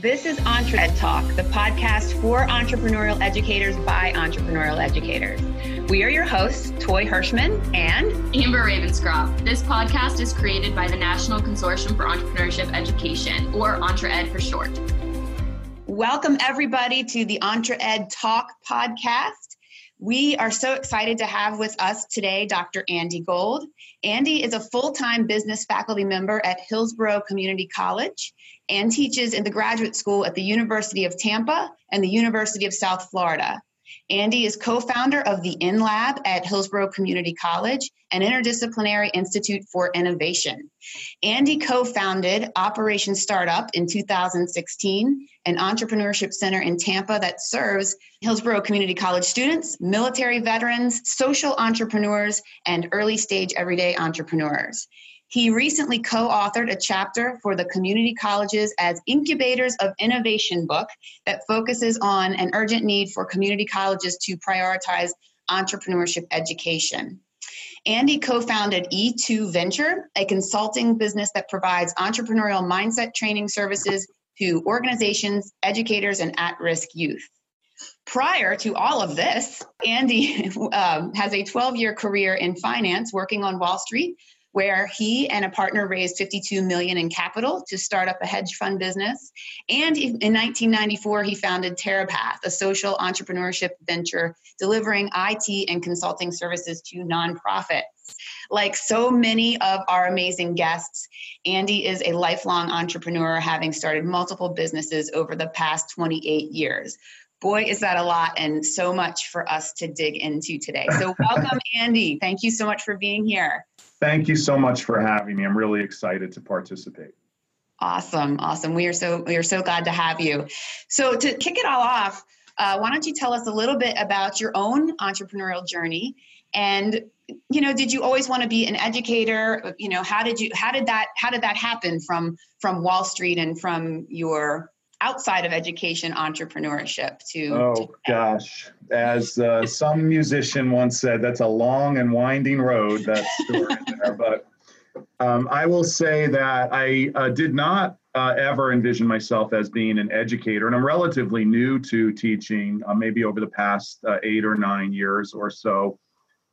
This is EntreEd Talk, the podcast for entrepreneurial educators by entrepreneurial educators. We are your hosts, Toy Hirschman and Amber Ravenscroft. This podcast is created by the National Consortium for Entrepreneurship Education, or EntreEd for short. Welcome, everybody, to the EntreEd Talk podcast. We are so excited to have with us today Dr. Andy Gold. Andy is a full time business faculty member at Hillsborough Community College and teaches in the graduate school at the University of Tampa and the University of South Florida. Andy is co founder of the In Lab at Hillsborough Community College, an interdisciplinary institute for innovation. Andy co founded Operation Startup in 2016, an entrepreneurship center in Tampa that serves Hillsborough Community College students, military veterans, social entrepreneurs, and early stage everyday entrepreneurs. He recently co authored a chapter for the Community Colleges as Incubators of Innovation book that focuses on an urgent need for community colleges to prioritize entrepreneurship education. Andy co founded E2 Venture, a consulting business that provides entrepreneurial mindset training services to organizations, educators, and at risk youth. Prior to all of this, Andy um, has a 12 year career in finance working on Wall Street where he and a partner raised 52 million in capital to start up a hedge fund business. And in 1994, he founded TerraPath, a social entrepreneurship venture delivering IT and consulting services to nonprofits. Like so many of our amazing guests, Andy is a lifelong entrepreneur, having started multiple businesses over the past 28 years boy, is that a lot and so much for us to dig into today. So, welcome, Andy. Thank you so much for being here. Thank you so much for having me. I'm really excited to participate. Awesome, awesome. We are so we are so glad to have you. So to kick it all off, uh, why don't you tell us a little bit about your own entrepreneurial journey and you know did you always want to be an educator you know how did you how did that how did that happen from from wall street and from your outside of education entrepreneurship to oh to- gosh. As uh, some musician once said that's a long and winding road that story there but um, i will say that i uh, did not uh, ever envision myself as being an educator and i'm relatively new to teaching uh, maybe over the past uh, eight or nine years or so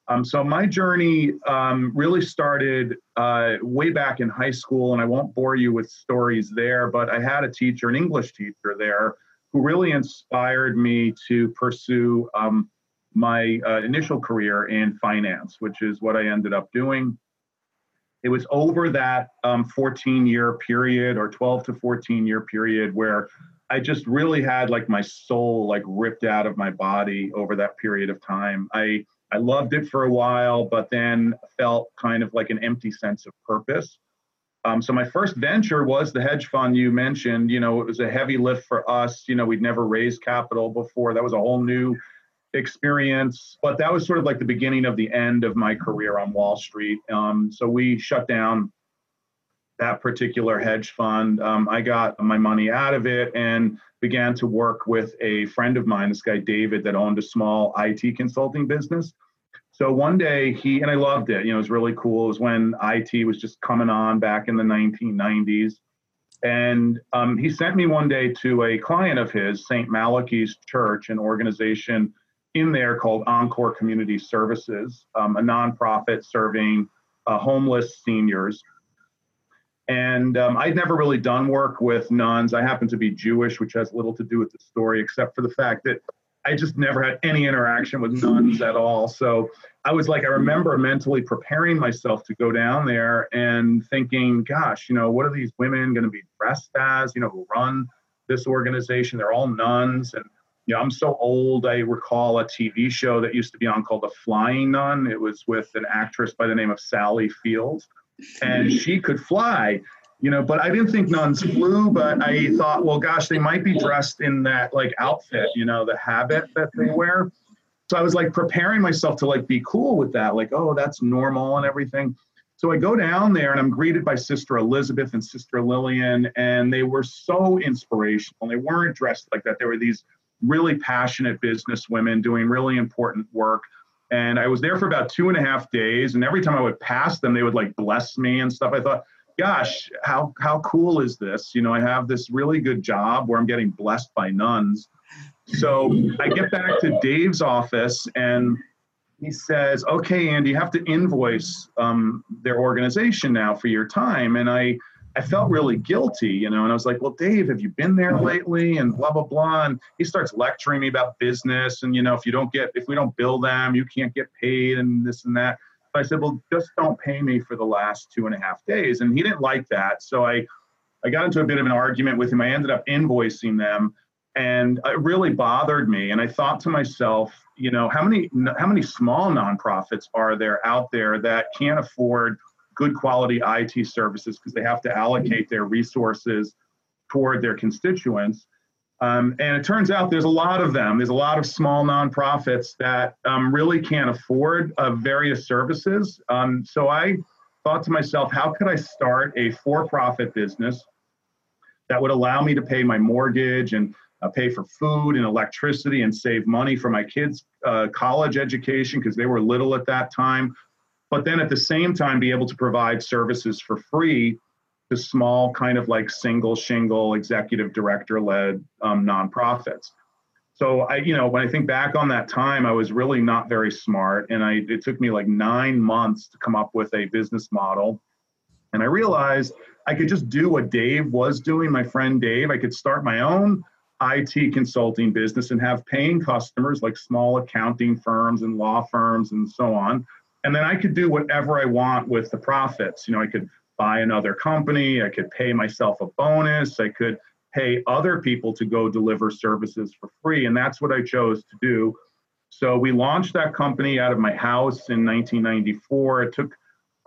um, so my journey um, really started uh, way back in high school, and I won't bore you with stories there, but I had a teacher, an English teacher there, who really inspired me to pursue um, my uh, initial career in finance, which is what I ended up doing. It was over that 14 um, year period or 12 to 14 year period where I just really had like my soul like ripped out of my body over that period of time. I I loved it for a while, but then felt kind of like an empty sense of purpose. Um, so my first venture was the hedge fund you mentioned. You know, it was a heavy lift for us. You know, we'd never raised capital before. That was a whole new experience. But that was sort of like the beginning of the end of my career on Wall Street. Um, so we shut down that particular hedge fund. Um, I got my money out of it and began to work with a friend of mine, this guy David, that owned a small IT consulting business. So one day he and I loved it. You know, it was really cool. It was when IT was just coming on back in the 1990s. And um, he sent me one day to a client of his, St. Malachy's Church, an organization in there called Encore Community Services, um, a nonprofit serving uh, homeless seniors. And um, I'd never really done work with nuns. I happen to be Jewish, which has little to do with the story, except for the fact that I just never had any interaction with nuns at all. So I was like, I remember mentally preparing myself to go down there and thinking, gosh, you know, what are these women going to be dressed as, you know, who run this organization? They're all nuns. And, you know, I'm so old. I recall a TV show that used to be on called The Flying Nun. It was with an actress by the name of Sally Fields and she could fly you know but i didn't think nuns flew but i thought well gosh they might be dressed in that like outfit you know the habit that they wear. So i was like preparing myself to like be cool with that like oh that's normal and everything. So i go down there and i'm greeted by sister elizabeth and sister lillian and they were so inspirational. They weren't dressed like that. They were these really passionate business women doing really important work and I was there for about two and a half days. And every time I would pass them, they would like bless me and stuff. I thought, gosh, how how cool is this? You know, I have this really good job where I'm getting blessed by nuns. So I get back to Dave's office and he says, "Okay, Andy, you have to invoice um, their organization now for your time." And I I felt really guilty, you know, and I was like, well, Dave, have you been there lately? And blah, blah, blah. And he starts lecturing me about business. And, you know, if you don't get, if we don't bill them, you can't get paid and this and that. I said, well, just don't pay me for the last two and a half days. And he didn't like that. So I, I got into a bit of an argument with him. I ended up invoicing them and it really bothered me. And I thought to myself, you know, how many, how many small nonprofits are there out there that can't afford good quality IT services because they have to allocate their resources toward their constituents. Um, and it turns out there's a lot of them. There's a lot of small nonprofits that um, really can't afford uh, various services. Um, so I thought to myself, how could I start a for profit business that would allow me to pay my mortgage and uh, pay for food and electricity and save money for my kids' uh, college education because they were little at that time but then at the same time be able to provide services for free to small kind of like single shingle executive director led um, nonprofits. So i you know when i think back on that time i was really not very smart and i it took me like nine months to come up with a business model. And i realized i could just do what dave was doing my friend dave. I could start my own IT consulting business and have paying customers like small accounting firms and law firms and so on and then I could do whatever I want with the profits. You know, I could buy another company, I could pay myself a bonus, I could pay other people to go deliver services for free. And that's what I chose to do. So we launched that company out of my house in 1994. It took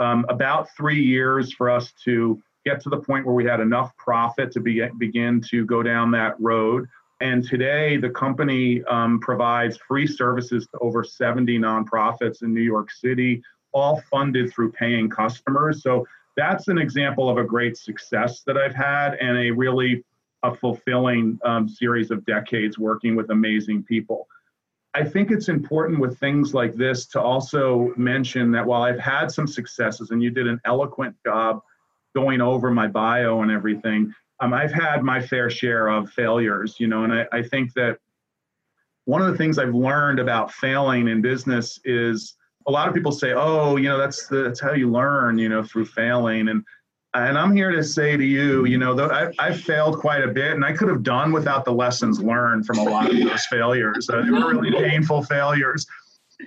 um, about three years for us to get to the point where we had enough profit to be, begin to go down that road. And today, the company um, provides free services to over 70 nonprofits in New York City, all funded through paying customers. So that's an example of a great success that I've had and a really a fulfilling um, series of decades working with amazing people. I think it's important with things like this to also mention that while I've had some successes, and you did an eloquent job going over my bio and everything, um, I've had my fair share of failures, you know, and I, I think that one of the things I've learned about failing in business is a lot of people say, "Oh, you know, that's the, that's how you learn, you know, through failing." And and I'm here to say to you, you know, I, I've failed quite a bit, and I could have done without the lessons learned from a lot of those failures. Uh, they were really painful failures.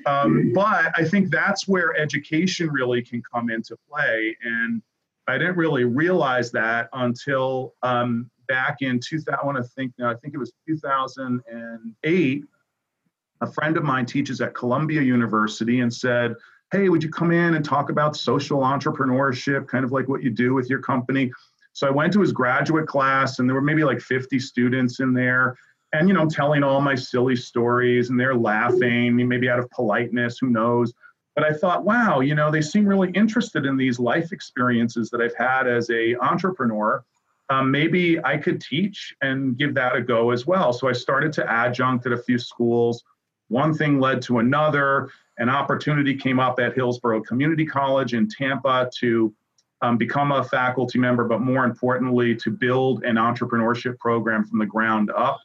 Um, but I think that's where education really can come into play. And I didn't really realize that until um, back in 2000. I want to think now. I think it was 2008. A friend of mine teaches at Columbia University and said, "Hey, would you come in and talk about social entrepreneurship, kind of like what you do with your company?" So I went to his graduate class, and there were maybe like 50 students in there. And you know, telling all my silly stories, and they're laughing, maybe out of politeness, who knows? But I thought, wow, you know, they seem really interested in these life experiences that I've had as a entrepreneur. Um, maybe I could teach and give that a go as well. So I started to adjunct at a few schools. One thing led to another. An opportunity came up at Hillsborough Community College in Tampa to um, become a faculty member, but more importantly, to build an entrepreneurship program from the ground up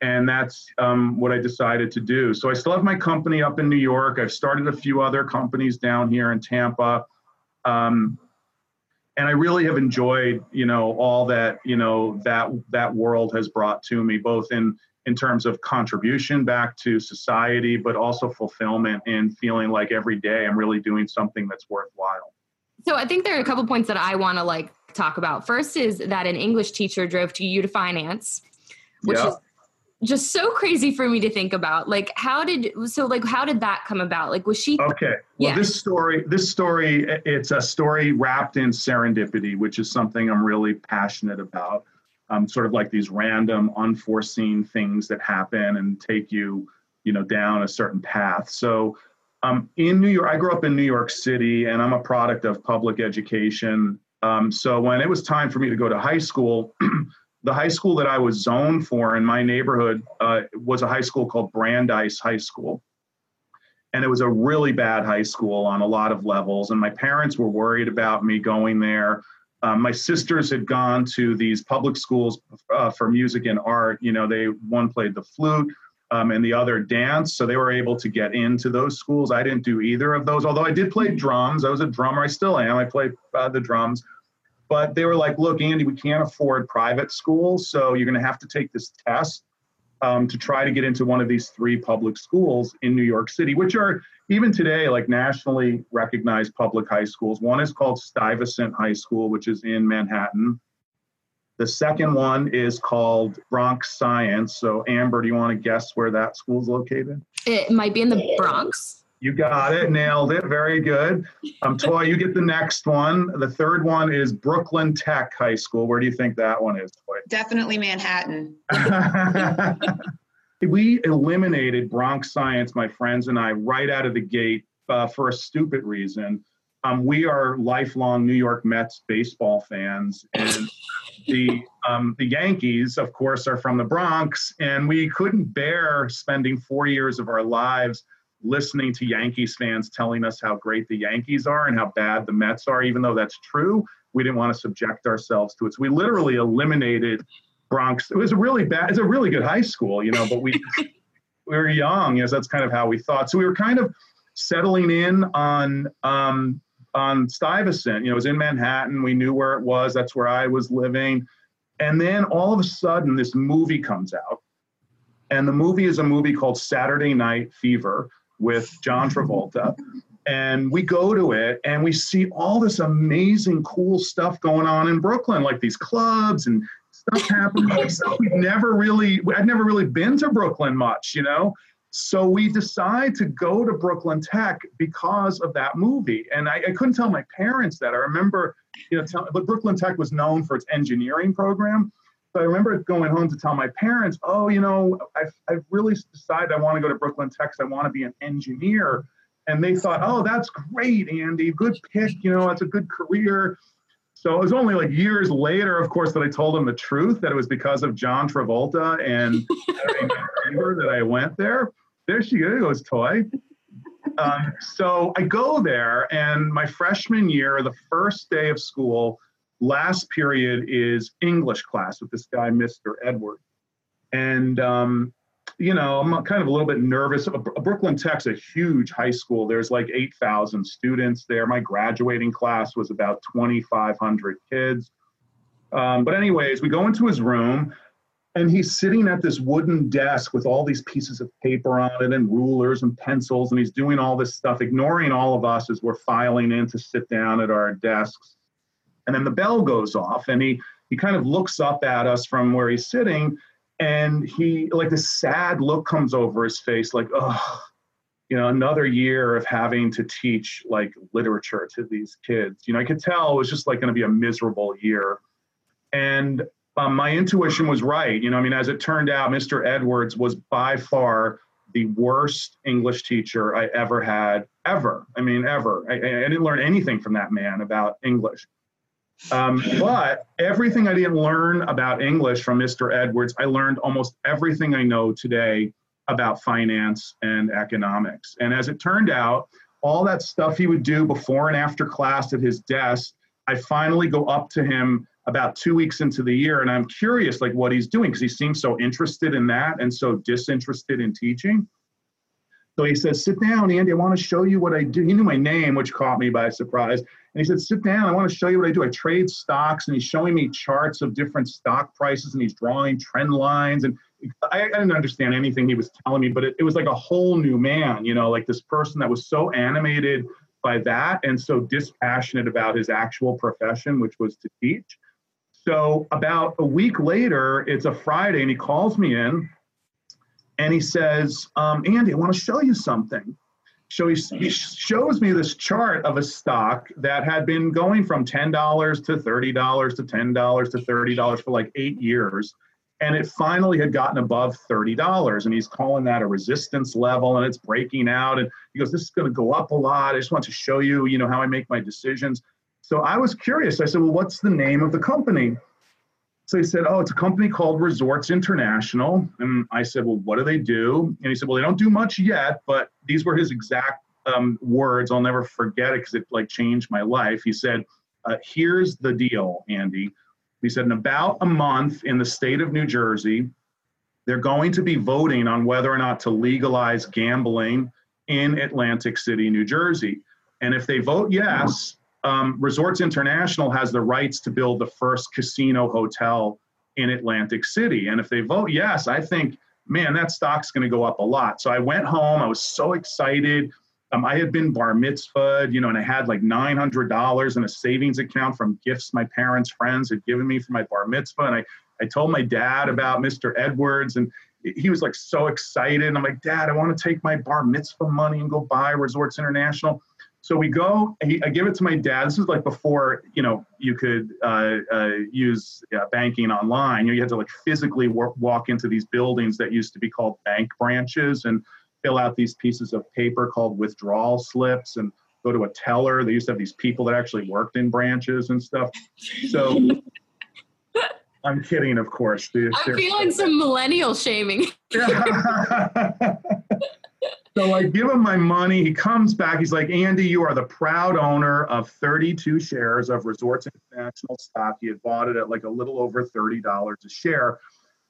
and that's um, what I decided to do. So I still have my company up in New York. I've started a few other companies down here in Tampa, um, and I really have enjoyed, you know, all that you know that that world has brought to me, both in in terms of contribution back to society, but also fulfillment and feeling like every day I'm really doing something that's worthwhile. So I think there are a couple points that I want to like talk about. First is that an English teacher drove to you to finance, which yeah. is just so crazy for me to think about. Like how did so like how did that come about? Like was she okay. Well yeah. this story this story it's a story wrapped in serendipity which is something i'm really passionate about. Um, sort of like these random unforeseen things that happen and take you you know down a certain path. So um, in new york i grew up in new york city and i'm a product of public education. Um, so when it was time for me to go to high school the high school that I was zoned for in my neighborhood uh, was a high school called Brandeis High School. And it was a really bad high school on a lot of levels. And my parents were worried about me going there. Um, my sisters had gone to these public schools uh, for music and art. You know, they one played the flute um, and the other dance, so they were able to get into those schools. I didn't do either of those, although I did play drums. I was a drummer. I still am. I play uh, the drums. But they were like, "Look, Andy, we can't afford private schools, so you're going to have to take this test." Um, to try to get into one of these three public schools in New York City, which are even today like nationally recognized public high schools. One is called Stuyvesant High School, which is in Manhattan. The second one is called Bronx Science. So, Amber, do you want to guess where that school is located? It might be in the Bronx. You got it, nailed it. Very good. Um, Toy, you get the next one. The third one is Brooklyn Tech High School. Where do you think that one is, Toy? Definitely Manhattan. we eliminated Bronx Science, my friends and I, right out of the gate uh, for a stupid reason. Um, we are lifelong New York Mets baseball fans, and the um, the Yankees, of course, are from the Bronx, and we couldn't bear spending four years of our lives listening to Yankees fans telling us how great the Yankees are and how bad the Mets are, even though that's true. We didn't want to subject ourselves to it. So we literally eliminated Bronx. It was a really bad, it's a really good high school, you know, but we we were young, yes, that's kind of how we thought. So we were kind of settling in on um, on Stuyvesant. You know, it was in Manhattan. We knew where it was. That's where I was living. And then all of a sudden, this movie comes out. And the movie is a movie called Saturday Night Fever with John Travolta. And we go to it and we see all this amazing, cool stuff going on in Brooklyn, like these clubs and stuff happening. We've never really, I'd never really been to Brooklyn much, you know? So we decide to go to Brooklyn Tech because of that movie. And I, I couldn't tell my parents that. I remember, you know, tell, but Brooklyn Tech was known for its engineering program. So I remember going home to tell my parents, oh, you know, I've, I've really decided I want to go to Brooklyn Tech. I want to be an engineer. And they thought, oh, that's great, Andy. Good pick. You know, that's a good career. So it was only like years later, of course, that I told them the truth that it was because of John Travolta and that I went there. There she goes, toy. Um, so I go there, and my freshman year, the first day of school, last period is English class with this guy, Mr. Edward. And, um, you know, I'm kind of a little bit nervous. Brooklyn Tech's a huge high school. There's like 8,000 students there. My graduating class was about 2,500 kids. Um, but, anyways, we go into his room and he's sitting at this wooden desk with all these pieces of paper on it and rulers and pencils and he's doing all this stuff ignoring all of us as we're filing in to sit down at our desks and then the bell goes off and he he kind of looks up at us from where he's sitting and he like this sad look comes over his face like oh you know another year of having to teach like literature to these kids. You know i could tell it was just like going to be a miserable year. And um, my intuition was right you know i mean as it turned out mr edwards was by far the worst english teacher i ever had ever. I mean ever. I, I didn't learn anything from that man about english um, but everything I didn't learn about English from Mr. Edwards, I learned almost everything I know today about finance and economics. And as it turned out, all that stuff he would do before and after class at his desk, I finally go up to him about two weeks into the year and I'm curious like what he's doing because he seems so interested in that and so disinterested in teaching. So he says, Sit down, Andy. I want to show you what I do. He knew my name, which caught me by surprise. And he said, Sit down. I want to show you what I do. I trade stocks. And he's showing me charts of different stock prices and he's drawing trend lines. And I, I didn't understand anything he was telling me, but it, it was like a whole new man, you know, like this person that was so animated by that and so dispassionate about his actual profession, which was to teach. So about a week later, it's a Friday, and he calls me in and he says, um, Andy, I want to show you something. So he, he shows me this chart of a stock that had been going from $10 to $30 to $10 to $30 for like eight years. And it finally had gotten above $30. And he's calling that a resistance level and it's breaking out. And he goes, This is going to go up a lot. I just want to show you, you know, how I make my decisions. So I was curious. I said, Well, what's the name of the company? So he said, Oh, it's a company called Resorts International. And I said, Well, what do they do? And he said, Well, they don't do much yet, but these were his exact um, words. I'll never forget it because it like changed my life. He said, uh, here's the deal, Andy. He said, in about a month in the state of New Jersey, they're going to be voting on whether or not to legalize gambling in Atlantic City, New Jersey. And if they vote yes, um, Resorts International has the rights to build the first casino hotel in Atlantic City. And if they vote yes, I think, man, that stock's going to go up a lot. So I went home. I was so excited. Um, I had been bar mitzvahed, you know, and I had like $900 in a savings account from gifts my parents' friends had given me for my bar mitzvah. And I, I told my dad about Mr. Edwards, and he was like so excited. And I'm like, Dad, I want to take my bar mitzvah money and go buy Resorts International. So we go. He, I give it to my dad. This is like before you know you could uh, uh, use uh, banking online. You, know, you had to like physically work, walk into these buildings that used to be called bank branches and fill out these pieces of paper called withdrawal slips and go to a teller. They used to have these people that actually worked in branches and stuff. So I'm kidding, of course. I'm feeling some millennial shaming. So I give him my money. He comes back. He's like, Andy, you are the proud owner of 32 shares of Resorts International stock. He had bought it at like a little over $30 a share.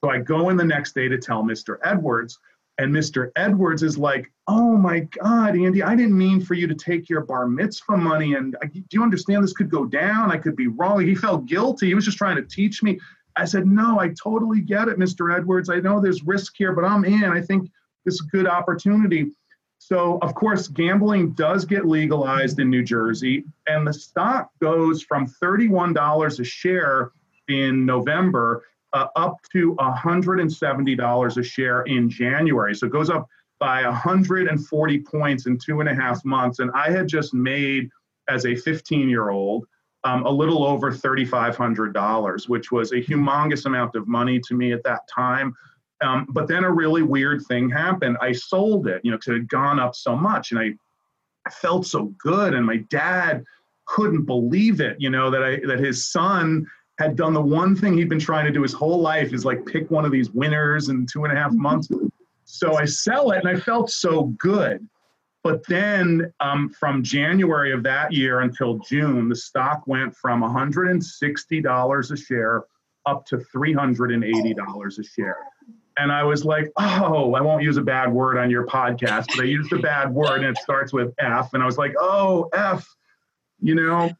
So I go in the next day to tell Mr. Edwards, and Mr. Edwards is like, Oh my God, Andy, I didn't mean for you to take your bar mitzvah money. And do you understand this could go down? I could be wrong. He felt guilty. He was just trying to teach me. I said, No, I totally get it, Mr. Edwards. I know there's risk here, but I'm in. I think this is a good opportunity. So, of course, gambling does get legalized in New Jersey, and the stock goes from $31 a share in November uh, up to $170 a share in January. So it goes up by 140 points in two and a half months. And I had just made, as a 15 year old, um, a little over $3,500, which was a humongous amount of money to me at that time. Um, but then a really weird thing happened. I sold it, you know, because it had gone up so much, and I, felt so good. And my dad couldn't believe it, you know, that I that his son had done the one thing he'd been trying to do his whole life is like pick one of these winners in two and a half months. So I sell it, and I felt so good. But then um, from January of that year until June, the stock went from $160 a share up to $380 a share. And I was like, oh, I won't use a bad word on your podcast, but I used a bad word and it starts with F. And I was like, oh, F, you know,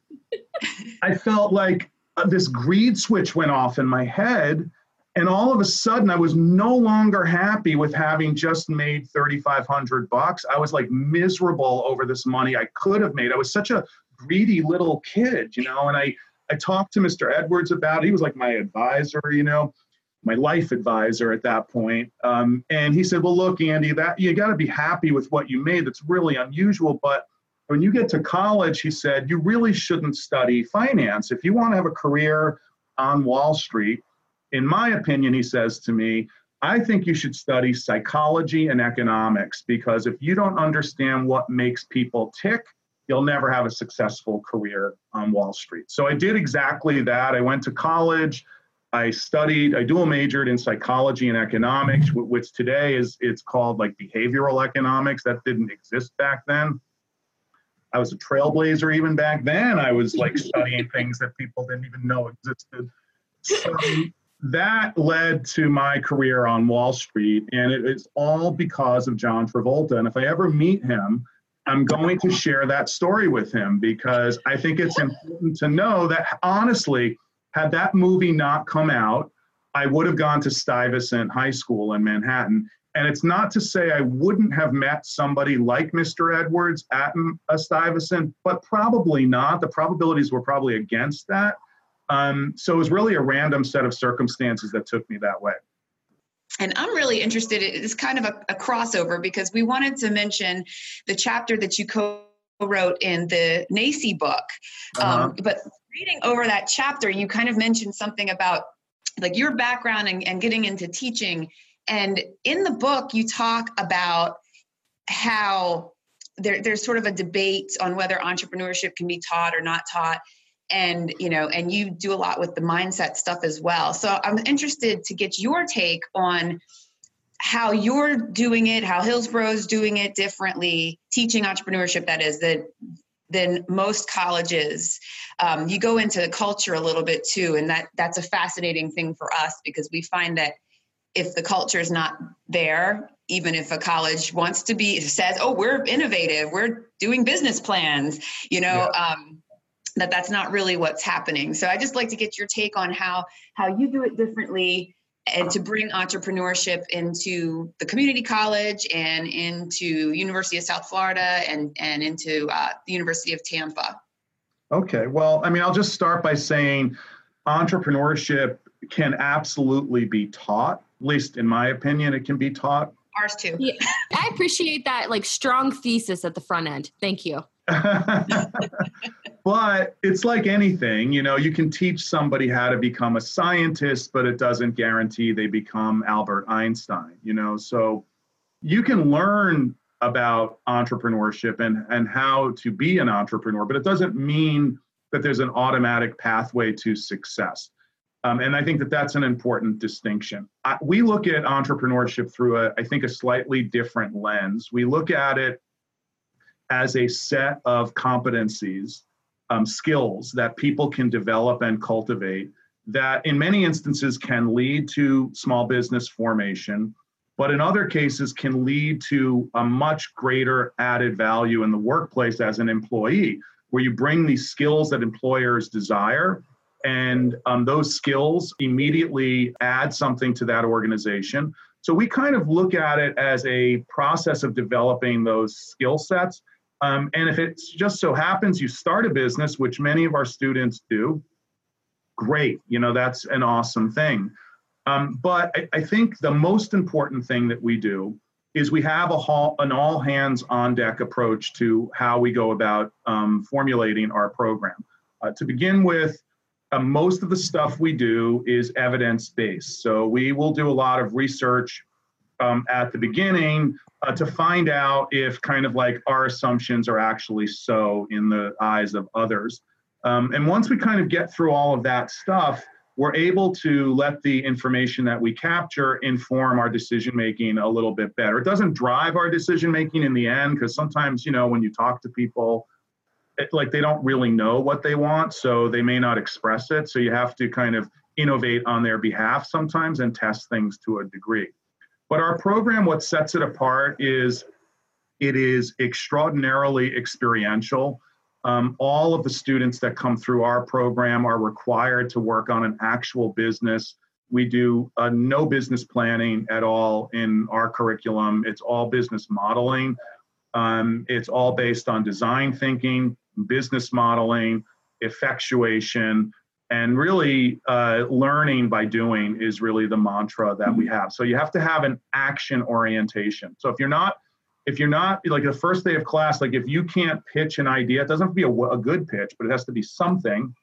I felt like uh, this greed switch went off in my head. And all of a sudden, I was no longer happy with having just made 3,500 bucks. I was like miserable over this money I could have made. I was such a greedy little kid, you know, and I, I talked to Mr. Edwards about it. He was like my advisor, you know my life advisor at that point. Um, and he said, "Well, look, Andy, that you got to be happy with what you made. That's really unusual, but." When you get to college, he said, you really shouldn't study finance. If you want to have a career on Wall Street, in my opinion, he says to me, I think you should study psychology and economics because if you don't understand what makes people tick, you'll never have a successful career on Wall Street. So I did exactly that. I went to college. I studied, I dual majored in psychology and economics, which today is it's called like behavioral economics. That didn't exist back then. I was a trailblazer even back then. I was like studying things that people didn't even know existed. So that led to my career on Wall Street, and it is all because of John Travolta. And if I ever meet him, I'm going to share that story with him because I think it's important to know that honestly, had that movie not come out, I would have gone to Stuyvesant High School in Manhattan. And it's not to say I wouldn't have met somebody like Mr. Edwards at a Stuyvesant, but probably not. The probabilities were probably against that. Um, so it was really a random set of circumstances that took me that way. And I'm really interested. It's kind of a, a crossover because we wanted to mention the chapter that you co wrote in the NACCE book. Uh-huh. Um, but reading over that chapter, you kind of mentioned something about like your background and, and getting into teaching. And in the book, you talk about how there, there's sort of a debate on whether entrepreneurship can be taught or not taught and you know and you do a lot with the mindset stuff as well so i'm interested to get your take on how you're doing it how hillsborough is doing it differently teaching entrepreneurship that is that than most colleges. Um, you go into the culture a little bit too, and that that's a fascinating thing for us because we find that if the culture is not there, even if a college wants to be says, "Oh, we're innovative, we're doing business plans," you know. Yeah. Um, that that's not really what's happening. So I just like to get your take on how how you do it differently and to bring entrepreneurship into the community college and into University of South Florida and and into uh, the University of Tampa. Okay, well, I mean, I'll just start by saying entrepreneurship can absolutely be taught. At least, in my opinion, it can be taught. Ours too. Yeah, I appreciate that, like strong thesis at the front end. Thank you. but it's like anything, you know, you can teach somebody how to become a scientist, but it doesn't guarantee they become Albert Einstein, you know. So you can learn about entrepreneurship and, and how to be an entrepreneur, but it doesn't mean that there's an automatic pathway to success. Um, and I think that that's an important distinction. I, we look at entrepreneurship through, a, I think, a slightly different lens. We look at it as a set of competencies, um, skills that people can develop and cultivate that in many instances can lead to small business formation, but in other cases can lead to a much greater added value in the workplace as an employee, where you bring these skills that employers desire and um, those skills immediately add something to that organization. So we kind of look at it as a process of developing those skill sets um, and if it just so happens you start a business, which many of our students do, great. You know, that's an awesome thing. Um, but I, I, think the most important thing that we do is we have a hall, an all hands on deck approach to how we go about um, formulating our program. Uh, to begin with, uh, most of the stuff we do is evidence based. So we will do a lot of research um, at the beginning uh, to find out if kind of like our assumptions are actually so in the eyes of others. Um, and once we kind of get through all of that stuff, we're able to let the information that we capture inform our decision making a little bit better. It doesn't drive our decision making in the end because sometimes, you know, when you talk to people, it, like they don't really know what they want, so they may not express it. So you have to kind of innovate on their behalf sometimes and test things to a degree. But our program, what sets it apart is it is extraordinarily experiential. Um, all of the students that come through our program are required to work on an actual business. We do uh, no business planning at all in our curriculum. It's all business modeling. Um, it's all based on design thinking, business modeling, effectuation, and really uh, learning by doing is really the mantra that we mm-hmm. have. So you have to have an action orientation. So if you're not if you're not like the first day of class like if you can't pitch an idea it doesn't have to be a, a good pitch but it has to be something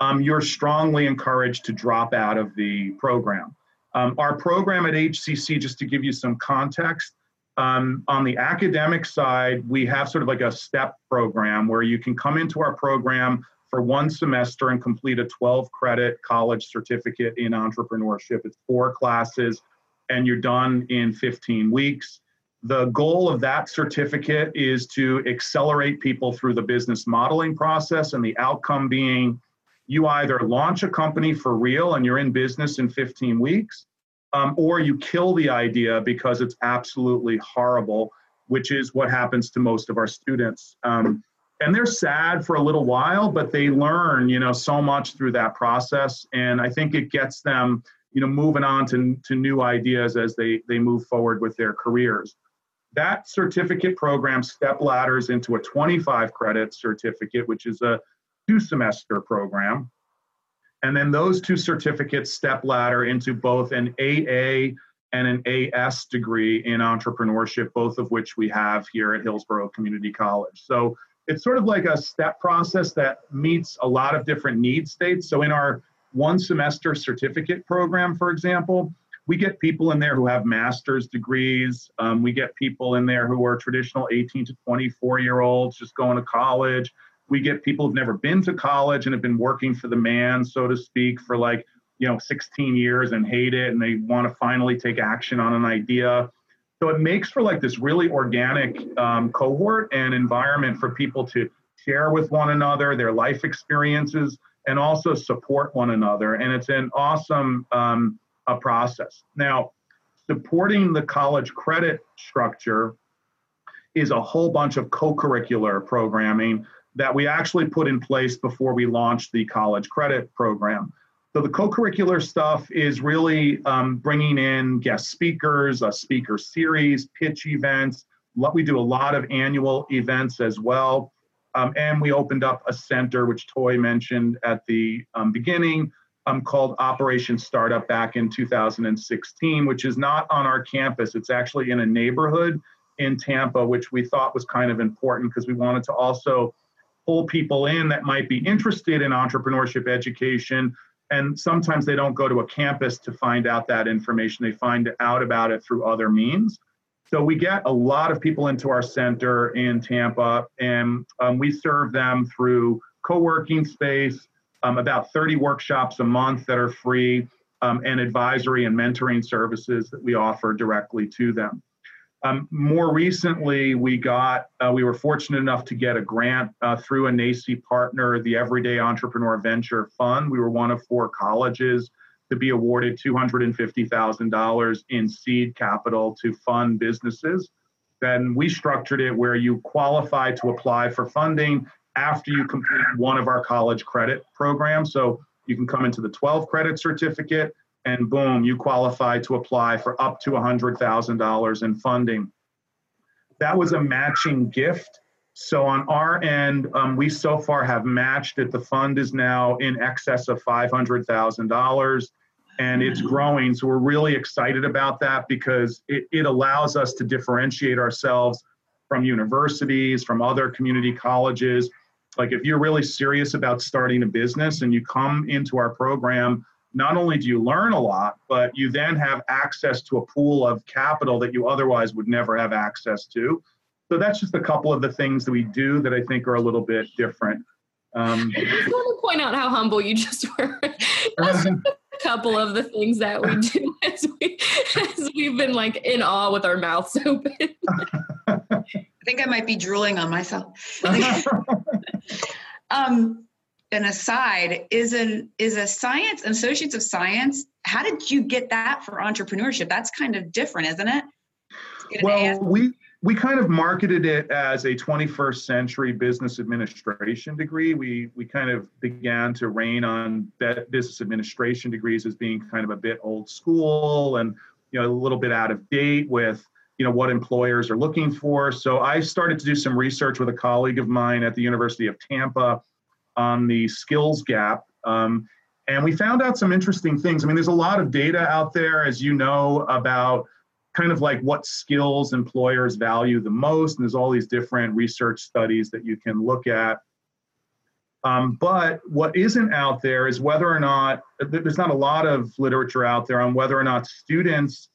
um, you're strongly encouraged to drop out of the program. Um, our program at hcc just to give you some context um, on the academic side we have sort of like a step program where you can come into our program for one semester and complete a 12 credit college certificate in entrepreneurship. It's four classes and you're done in 15 weeks. The goal of that certificate is to accelerate people through the business modeling process, and the outcome being you either launch a company for real and you're in business in 15 weeks, um, or you kill the idea because it's absolutely horrible, which is what happens to most of our students. Um, and they're sad for a little while but they learn you know so much through that process. And i think it gets them you know moving on to, to new ideas as they they move forward with their careers. That certificate program step ladders into a 25 credit certificate which is a two semester program. And then those two certificates step ladder into both an aa and an AS degree in entrepreneurship, both of which we have here at Hillsborough Community College. So it's sort of like a step process that meets a lot of different need states. So in our one semester certificate program, for example, we get people in there who have master's degrees. Um, we get people in there who are traditional 18 to 24 year olds just going to college. We get people who've never been to college and have been working for the man, so to speak, for like, you know, 16 years and hate it and they want to finally take action on an idea So it makes for like this really organic um, cohort and environment for people to share with one another their life experiences and also support one another. And it's an awesome um, a process. Now, supporting the college credit structure is a whole bunch of co-curricular programming that we actually put in place before we launched the college credit program. So the co-curricular stuff is really um, bringing in guest speakers, a speaker series, pitch events. We do a lot of annual events as well. Um, and we opened up a center, which Toy mentioned at the um, beginning, um, called Operation Startup back in 2016, which is not on our campus. It's actually in a neighborhood in Tampa, which we thought was kind of important because we wanted to also pull people in that might be interested in entrepreneurship education. And sometimes they don't go to a campus to find out that information, they find out about it through other means. So we get a lot of people into our center in Tampa, and um, we serve them through co-working space, um, about 30 workshops a month that are free, um, and advisory and mentoring services that we offer directly to them. Um, more recently, we got uh, we were fortunate enough to get a grant uh, through a NACCE partner, the Everyday Entrepreneur Venture Fund. We were one of four colleges to be awarded $250,000 in seed capital to fund businesses. Then we structured it where you qualify to apply for funding after you complete one of our college credit programs. So you can come into the 12 credit certificate and boom, you qualify to apply for up to $100,000 in funding. That was a matching gift. So on our end, um, we so far have matched it. The fund is now in excess of $500,000 and it's growing. So we're really excited about that because it, it allows us to differentiate ourselves from universities, from other community colleges. Like if you're really serious about starting a business and you come into our program, not only do you learn a lot, but you then have access to a pool of capital that you otherwise would never have access to. So that's just a couple of the things that we do that I think are a little bit different. Um, I just want to point out how humble you just were. Just a couple of the things that we do as, we, as we've been like in awe with our mouths open. I think I might be drooling on myself. um, an aside is an is a science associates of science. How did you get that for entrepreneurship? That's kind of different, isn't it? Well, we we kind of marketed it as a 21st century business administration degree. We we kind of began to rein on business administration degrees as being kind of a bit old school and you know a little bit out of date with you know what employers are looking for. So I started to do some research with a colleague of mine at the University of Tampa on the skills gap. Um, and we found out some interesting things. I mean, there's a lot of data out there, as you know, about kind of like what skills employers value the most. And there's all these different research studies that you can look at. Um, but what isn't out there is whether or not, there's not a lot of literature out there on whether or not students,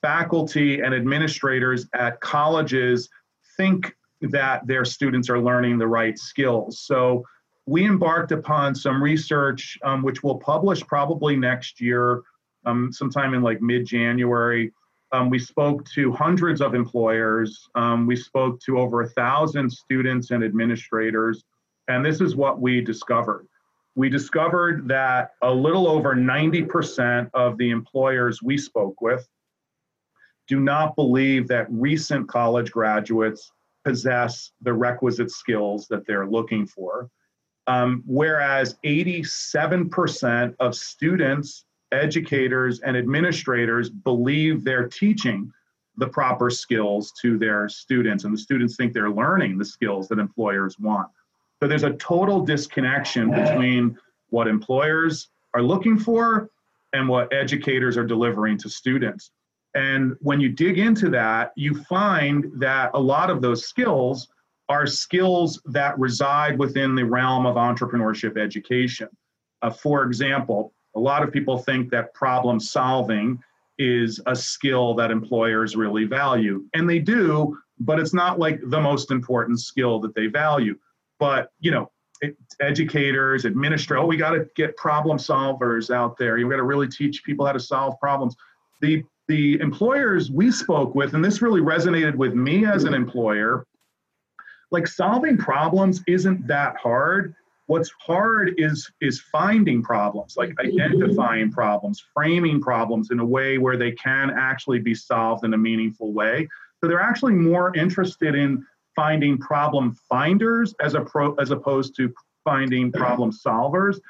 faculty, and administrators at colleges think that their students are learning the right skills. So we embarked upon some research, um, which we'll publish probably next year, um, sometime in like mid January, um, we spoke to hundreds of employers. Um, we spoke to over a thousand students and administrators. And this is what we discovered. We discovered that a little over 90% of the employers we spoke with do not believe that recent college graduates possess the requisite skills that they're looking for. Um, whereas 87% of students educators and administrators believe they're teaching the proper skills to their students, and the students think they're learning the skills that employers want. So there's a total disconnection between what employers are looking for and what educators are delivering to students. And when you dig into that, you find that a lot of those skills are skills that reside within the realm of entrepreneurship education. Uh, for example, a lot of people think that problem solving is a skill that employers really value, and they do, but it's not like the most important skill that they value. But, you know, educators, administrators, oh, we got to get problem solvers out there. You got to really teach people how to solve problems. The the employers we spoke with, and this really resonated with me as an employer, like solving problems isn't that hard. What's hard is is finding problems, like mm-hmm. identifying problems, framing problems in a way where they can actually be solved in a meaningful way. So they're actually more interested in finding problem finders as a pro, as opposed to finding problem solvers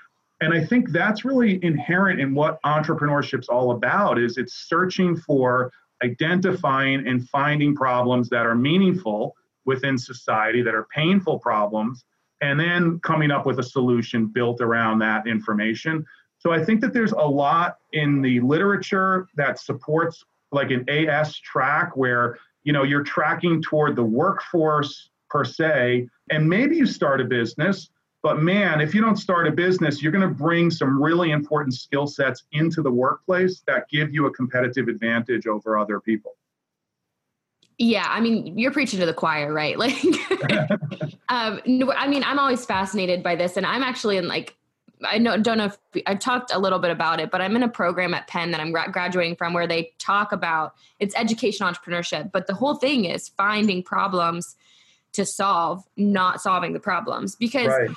and i think that's really inherent in what entrepreneurship's all about is it's searching for identifying and finding problems that are meaningful within society that are painful problems and then coming up with a solution built around that information so i think that there's a lot in the literature that supports like an as track where you know you're tracking toward the workforce per se and maybe you start a business but man, if you don't start a business, you're going to bring some really important skill sets into the workplace that give you a competitive advantage over other people. Yeah, I mean, you're preaching to the choir, right? Like, um, I mean, I'm always fascinated by this, and I'm actually in like, I know, don't know if I've talked a little bit about it, but I'm in a program at Penn that I'm graduating from where they talk about it's education entrepreneurship, but the whole thing is finding problems to solve, not solving the problems because. Right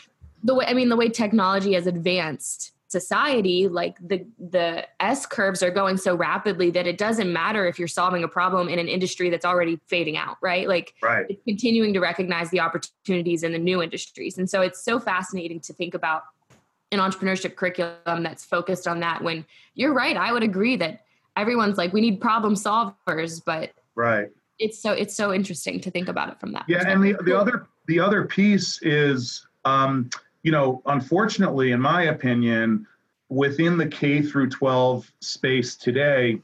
the way I mean the way technology has advanced society like the the s curves are going so rapidly that it doesn't matter if you're solving a problem in an industry that's already fading out right? Like right. it's continuing to recognize the opportunities in the new industries. And so it's so fascinating to think about an entrepreneurship curriculum that's focused on that when you're right i would agree that everyone's like we need problem solvers but right. it's so it's so interesting to think about it from that yeah and the, the other the other piece is um, you know, unfortunately, in my opinion, within the K through 12 space today,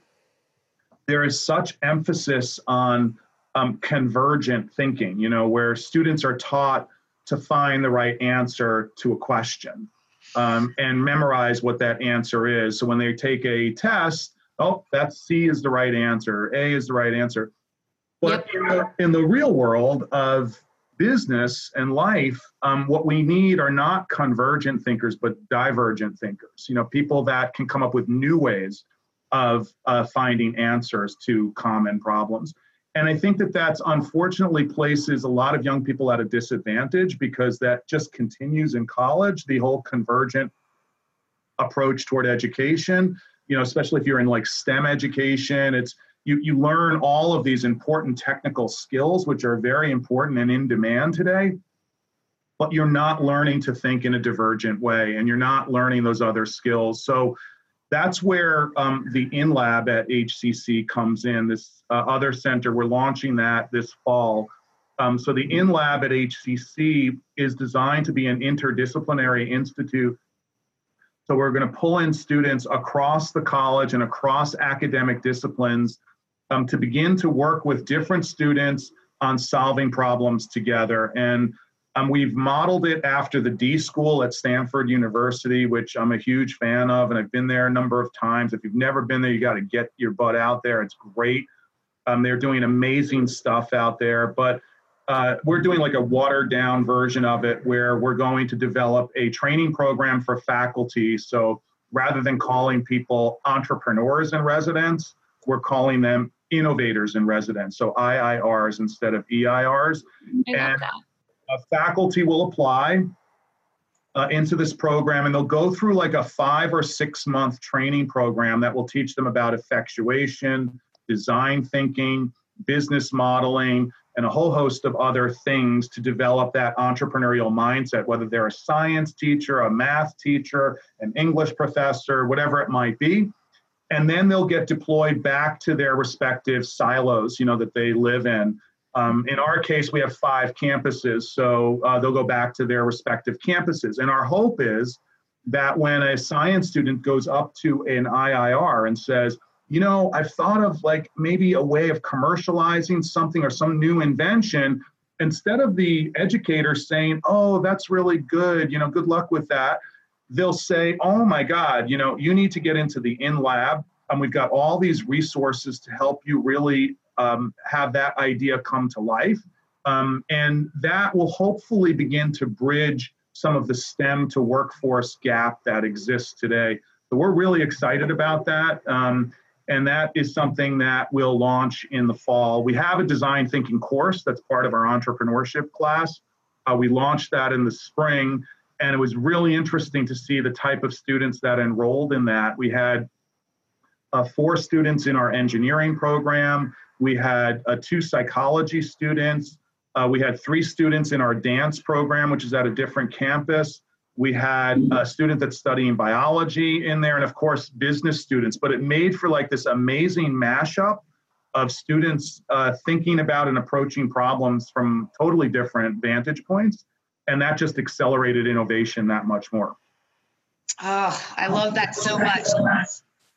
there is such emphasis on um, convergent thinking, you know, where students are taught to find the right answer to a question um, and memorize what that answer is. So when they take a test, oh, that's C is the right answer, A is the right answer. But yep. in, the, in the real world of business and life, um, what we need are not convergent thinkers, but divergent thinkers. You know, people that can come up with new ways of uh, finding answers to common problems. And I think that that's unfortunately places a lot of young people at a disadvantage because that just continues in college, the whole convergent approach toward education, you know, especially if you're in like STEM education, it's you, you learn all of these important technical skills, which are very important and in demand today, but you're not learning to think in a divergent way and you're not learning those other skills. So that's where um, the InLab at HCC comes in. This uh, other center, we're launching that this fall. Um, so the in lab at HCC is designed to be an interdisciplinary institute. So we're going to pull in students across the college and across academic disciplines um, to begin to work with different students on solving problems together. And um, we've modeled it after the D School at Stanford University, which I'm a huge fan of, and I've been there a number of times. If you've never been there, you got to get your butt out there. It's great. Um, they're doing amazing stuff out there, but uh, we're doing like a watered down version of it where we're going to develop a training program for faculty. So rather than calling people entrepreneurs in residence, we're calling them innovators in residence, so IIRs instead of EIRs. And faculty will apply uh, into this program and they'll go through like a five or six month training program that will teach them about effectuation, design thinking, business modeling, and a whole host of other things to develop that entrepreneurial mindset, whether they're a science teacher, a math teacher, an English professor, whatever it might be and then they'll get deployed back to their respective silos, you know, that they live in. Um, in our case, we have five campuses, so uh, they'll go back to their respective campuses. And our hope is that when a science student goes up to an IIR and says, you know, I've thought of like maybe a way of commercializing something or some new invention, instead of the educator saying, oh, that's really good, you know, good luck with that, they'll say, oh my God, you know, you need to get into the in lab. And we've got all these resources to help you really um, have that idea come to life. Um, and that will hopefully begin to bridge some of the STEM to workforce gap that exists today. So we're really excited about that. Um, And that is something that we'll launch in the fall. We have a design thinking course that's part of our entrepreneurship class. Uh, we launched that in the spring, and it was really interesting to see the type of students that enrolled in that. We had uh, four students in our engineering program. We had uh, two psychology students. Uh, we had three students in our dance program, which is at a different campus. We had a student that's studying biology in there, and of course, business students. But it made for like this amazing mashup of students uh, thinking about and approaching problems from totally different vantage points. And that just accelerated innovation that much more. Oh, I love that so much.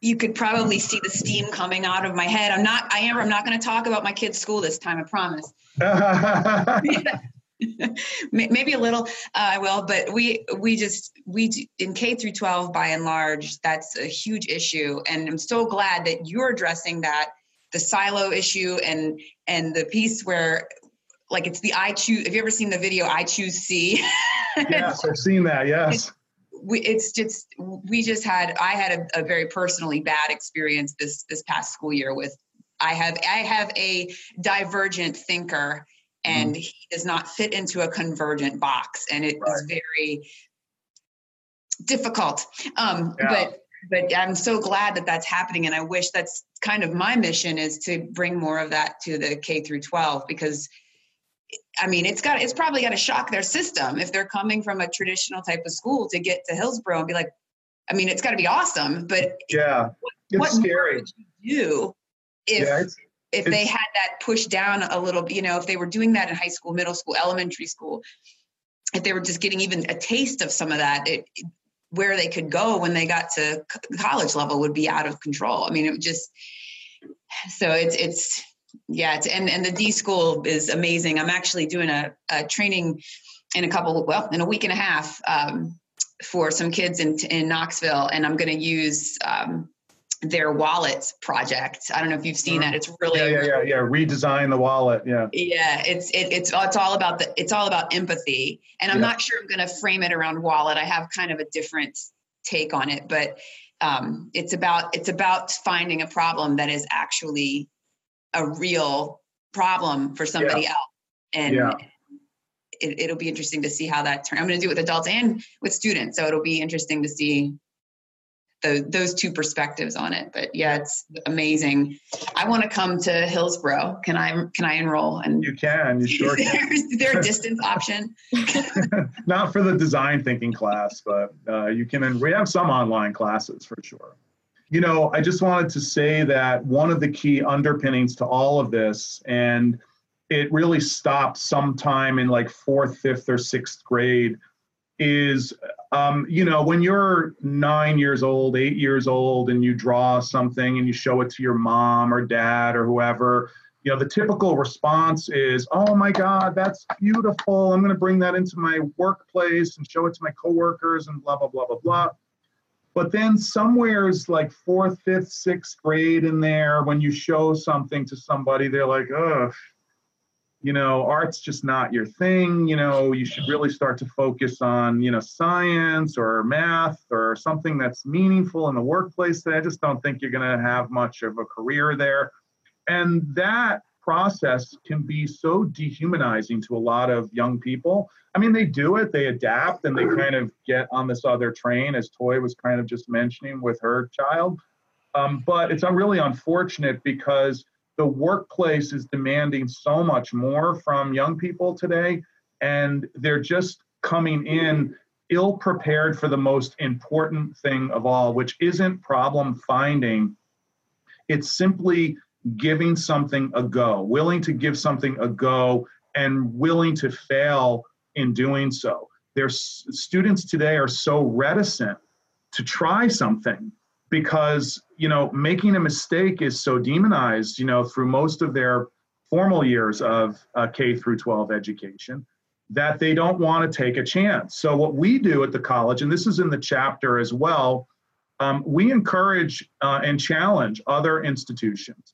You could probably see the steam coming out of my head. I'm not, I am, I'm not going to talk about my kid's school this time, I promise. maybe a little uh, i will but we we just we in k through 12 by and large that's a huge issue and i'm so glad that you're addressing that the silo issue and and the piece where like it's the i choose have you ever seen the video i choose c yes i've seen that yes it's, we, it's just we just had i had a, a very personally bad experience this this past school year with i have i have a divergent thinker and mm-hmm. he does not fit into a convergent box and it right. is very difficult um, yeah. but but i'm so glad that that's happening and i wish that's kind of my mission is to bring more of that to the k through 12 because i mean it's got it's probably got to shock their system if they're coming from a traditional type of school to get to hillsborough and be like i mean it's got to be awesome but yeah what, what scary. would you do if yeah, if they had that pushed down a little you know if they were doing that in high school middle school elementary school if they were just getting even a taste of some of that it, where they could go when they got to college level would be out of control i mean it would just so it's it's yeah it's, and and the d school is amazing i'm actually doing a, a training in a couple well in a week and a half um, for some kids in in knoxville and i'm going to use um, their wallets project. I don't know if you've seen that. It's really yeah, yeah, yeah, yeah. Redesign the wallet. Yeah. Yeah, it's it, it's it's all about the it's all about empathy, and I'm yeah. not sure I'm going to frame it around wallet. I have kind of a different take on it, but um, it's about it's about finding a problem that is actually a real problem for somebody yeah. else, and. Yeah. It, will be interesting to see how that turns. I'm going to do it with adults and with students, so it'll be interesting to see the, those two perspectives on it. But yeah, it's amazing. I want to come to Hillsborough. Can I can I enroll? And you can. You sure can. is there a distance option? Not for the design thinking class, but uh, you can. And we have some online classes for sure. You know, I just wanted to say that one of the key underpinnings to all of this, and it really stopped sometime in like fourth, fifth, or sixth grade, is um, you know, when you're nine years old, eight years old, and you draw something and you show it to your mom or dad or whoever, you know, the typical response is, "Oh my God, that's beautiful! I'm going to bring that into my workplace and show it to my coworkers and blah blah blah blah blah." But then somewhere's like fourth, fifth, sixth grade in there, when you show something to somebody, they're like, "Ugh, you know, art's just not your thing. You know, you should really start to focus on, you know, science or math or something that's meaningful in the workplace. That I just don't think you're going to have much of a career there. And that process can be so dehumanizing to a lot of young people. I mean, they do it, they adapt, and they kind of get on this other train, as Toy was kind of just mentioning with her child. Um, but it's really unfortunate because the workplace is demanding so much more from young people today, and they're just coming in ill prepared for the most important thing of all, which isn't problem finding. It's simply giving something a go, willing to give something a go, and willing to fail in doing so. There's students today are so reticent to try something because you know making a mistake is so demonized you know through most of their formal years of uh, k through 12 education that they don't want to take a chance so what we do at the college and this is in the chapter as well um, we encourage uh, and challenge other institutions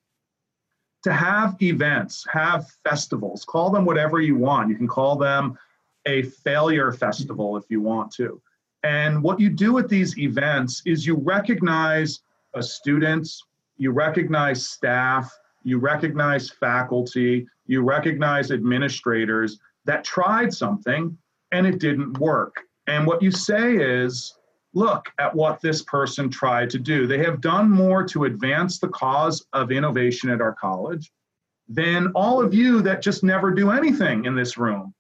to have events have festivals call them whatever you want you can call them a failure festival if you want to and what you do at these events is you recognize a student's you recognize staff, you recognize faculty, you recognize administrators that tried something and it didn't work. And what you say is, look at what this person tried to do. They have done more to advance the cause of innovation at our college than all of you that just never do anything in this room.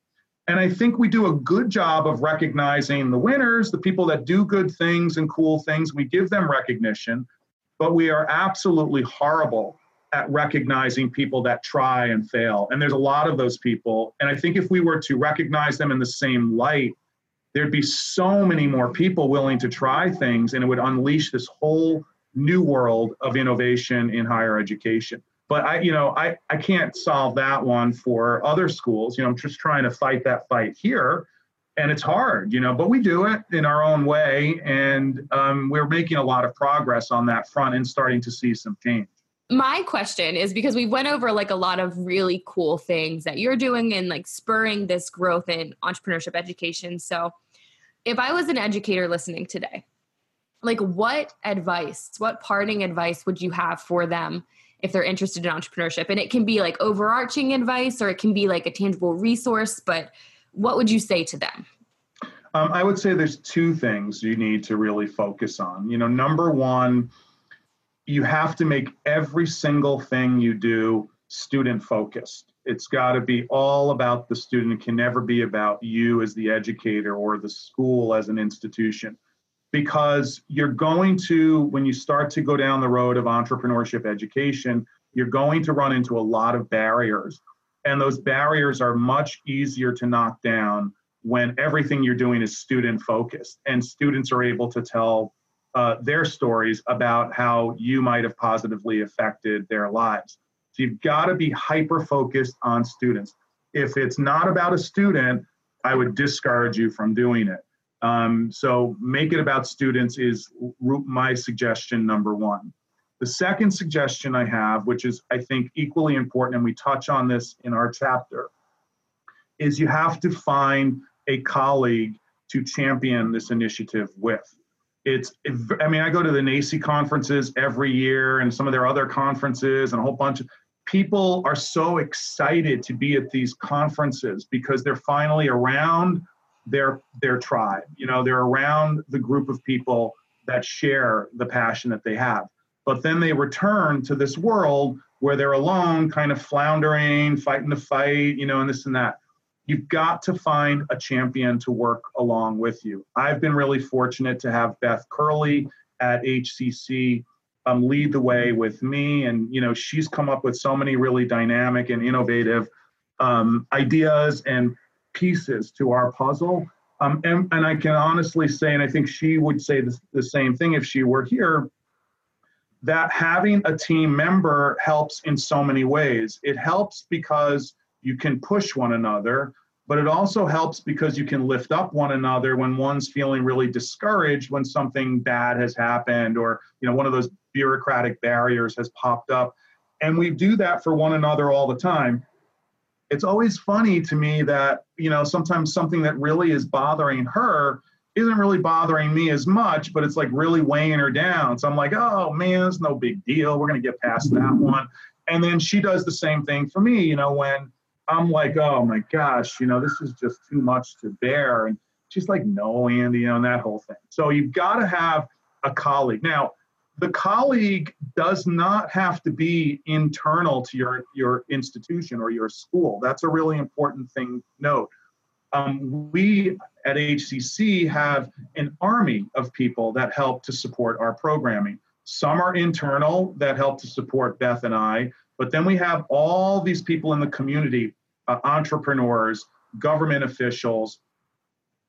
And I think we do a good job of recognizing the winners, the people that do good things and cool things. We give them recognition, but we are absolutely horrible at recognizing people that try and fail. And there's a lot of those people. And I think if we were to recognize them in the same light, there'd be so many more people willing to try things and it would unleash this whole new world of innovation in higher education. But i you know i i can't solve that one for other schools. You know i'm just trying to fight that fight here and it's hard you know but we do it in our own way and um, we're making a lot of progress on that front and starting to see some change my question is because we went over like a lot of really cool things that you're doing and like spurring this growth in entrepreneurship education. So, if I was an educator listening today, like what advice, what parting advice would you have for them if they're interested in entrepreneurship? And it can be like overarching advice or it can be like a tangible resource, but what would you say to them? Um, I would say there's two things you need to really focus on. You know, number one, you have to make every single thing you do student focused. It's got to be all about the student. It can never be about you as the educator or the school as an institution. Because you're going to, when you start to go down the road of entrepreneurship education, you're going to run into a lot of barriers. And those barriers are much easier to knock down when everything you're doing is student focused and students are able to tell uh, their stories about how you might have positively affected their lives. So you've got to be hyper focused on students. If it's not about a student, I would discourage you from doing it. Um, so make it about students is my suggestion number one. The second suggestion I have, which is I think equally important, and we touch on this in our chapter, is you have to find a colleague to champion this initiative with it's i mean i go to the NACCE conferences every year and some of their other conferences and a whole bunch of people are so excited to be at these conferences because they're finally around their their tribe you know they're around the group of people that share the passion that they have. But then they return to this world where they're alone kind of floundering fighting the fight you know and this and that you've got to find a champion to work along with you. I've been really fortunate to have Beth Curley at HCC um, lead the way with me, and you know she's come up with so many really dynamic and innovative um, ideas and pieces to our puzzle. Um, and, and I can honestly say, and I think she would say the, the same thing if she were here, that having a team member helps in so many ways. It helps because you can push one another but it also helps because you can lift up one another when one's feeling really discouraged when something bad has happened or you know one of those bureaucratic barriers has popped up. And we do that for one another all the time. It's always funny to me that you know sometimes something that really is bothering her isn't really bothering me as much but it's like really weighing her down. So i'm like oh man it's no big deal. We're going to get past that one. And then she does the same thing for me you know when I'm like, oh my gosh, you know, this is just too much to bear. And she's like, no, Andy, you know, and that whole thing. So you've got to have a colleague. Now, the colleague does not have to be internal to your, your institution or your school. That's a really important thing note. Um, we at HCC have an army of people that help to support our programming. Some are internal that help to support Beth and I, but then we have all these people in the community uh, entrepreneurs, government officials,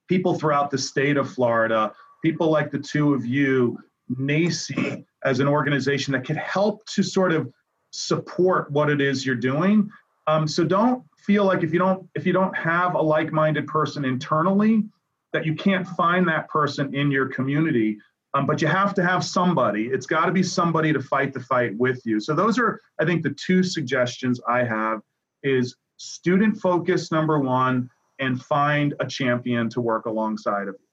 people throughout the state of Florida, people like the two of you, NACCE as an organization that can help to sort of support what it is you're doing. Um, so don't feel like if you don't if you don't have a like-minded person internally, that you can't find that person in your community. Um, but you have to have somebody. It's got to be somebody to fight the fight with you. So those are, I think, the two suggestions I have: is student focus number one and find a champion to work alongside of you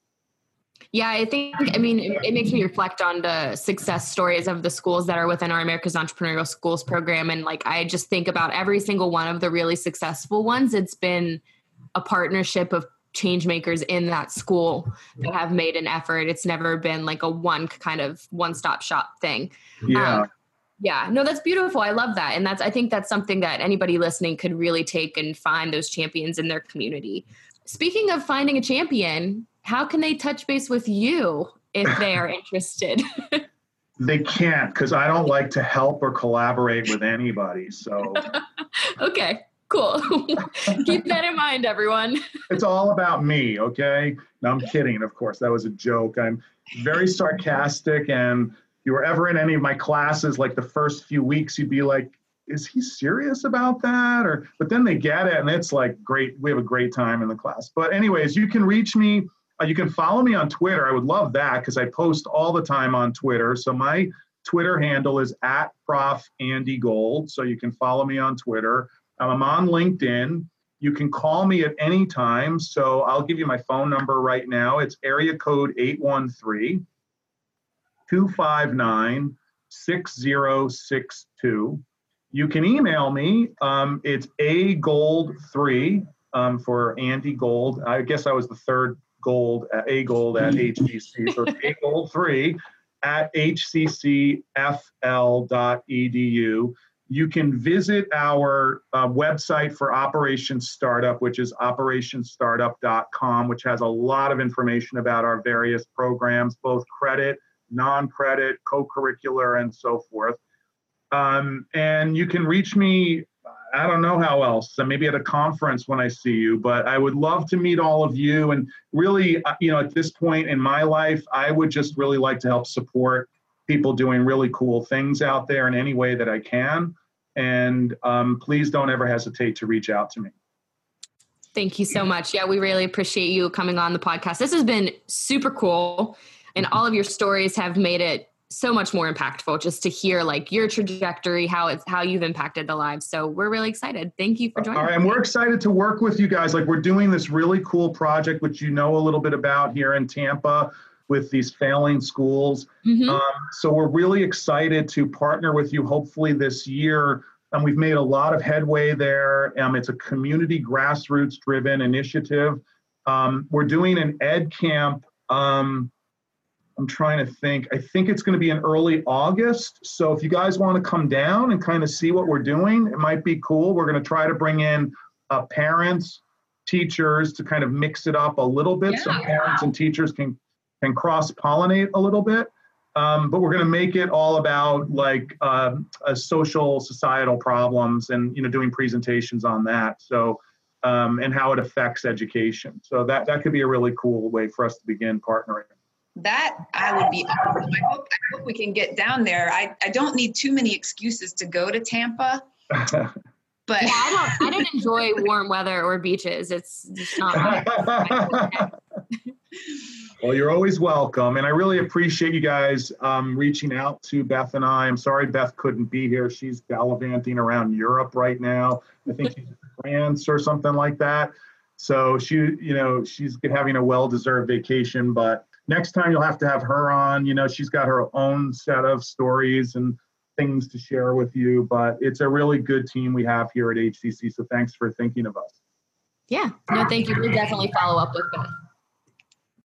Yeah, I think, I mean, it, it, makes me reflect on the success stories of the schools that are within our America's Entrepreneurial Schools program. And like, I just think about every single one of the really successful ones. It's been a partnership of change makers in that school that have made an effort. It's never been like a one kind of one stop shop thing. Yeah. Um, yeah, no, that's beautiful. I love that. And that's, I think that's something that anybody listening could really take and find those champions in their community. Speaking of finding a champion, how can they touch base with you if they are interested? they can't because I don't like to help or collaborate with anybody. So, okay, cool. Keep that in mind, everyone. it's all about me, okay? No, I'm kidding, of course. That was a joke. I'm very sarcastic and you were ever in any of my classes, like the first few weeks, you'd be like, is he serious about that? Or but then they get it and it's like great. We have a great time in the class. But anyways, you can reach me. Uh, you can follow me on Twitter. I would love that because I post all the time on Twitter. So my Twitter handle is at Prof Andy Gold. So you can follow me on Twitter. Um, I'm on LinkedIn. You can call me at any time. So I'll give you my phone number right now. It's area code 813 259 6062. You can email me. Um, it's a gold three um, for Andy Gold. I guess I was the third gold at a gold at HCC. So a gold three at hccfl.edu. You can visit our uh, website for Operation Startup, which is operationstartup.com, which has a lot of information about our various programs, both credit non-credit, co-curricular, and so forth. Um, and you can reach me. I don't know how else. So maybe at a conference when I see you, but I would love to meet all of you. And really, uh, you know, at this point in my life, I would just really like to help support people doing really cool things out there in any way that I can. And um, please don't ever hesitate to reach out to me. Thank you so much. Yeah, we really appreciate you coming on the podcast. This has been super cool and all of your stories have made it so much more impactful just to hear like your trajectory how it's how you've impacted the lives. So we're really excited. Thank you for joining all right and we're excited to work with you guys. Like we're doing this really cool project which you know a little bit about here in tampa with these failing schools. Mm-hmm. um, so we're really excited to partner with you hopefully this year. And we've made a lot of headway there. Um, it's a community grassroots driven initiative. Um, we're doing an ed camp um, I'm trying to think. I think it's going to be in early August. So if you guys want to come down and kind of see what we're doing, it might be cool. We're going to try to bring in uh, parents, teachers to kind of mix it up a little bit yeah. so parents and teachers can can cross pollinate a little bit. Um, but we're going to make it all about like uh, social societal problems and you know doing presentations on that. So um, and how it affects education. So that that could be a really cool way for us to begin partnering that I would be awesome. I hope, I hope we can get down there. I, I don't need too many excuses to go to Tampa. But yeah, I don't I don't enjoy warm weather or beaches. It's just not Well, you're always welcome. And I really appreciate you guys um, reaching out to Beth and I. I'm sorry Beth couldn't be here. She's gallivanting around Europe right now. I think she's in France or something like that. So she, you know, she's having a well-deserved vacation, but next time you'll have to have her on. You know, she's got her own set of stories and things to share with you, but it's a really good team we have here at HCC. So thanks for thinking of us. Yeah, no, thank you. We'll definitely follow up with Beth.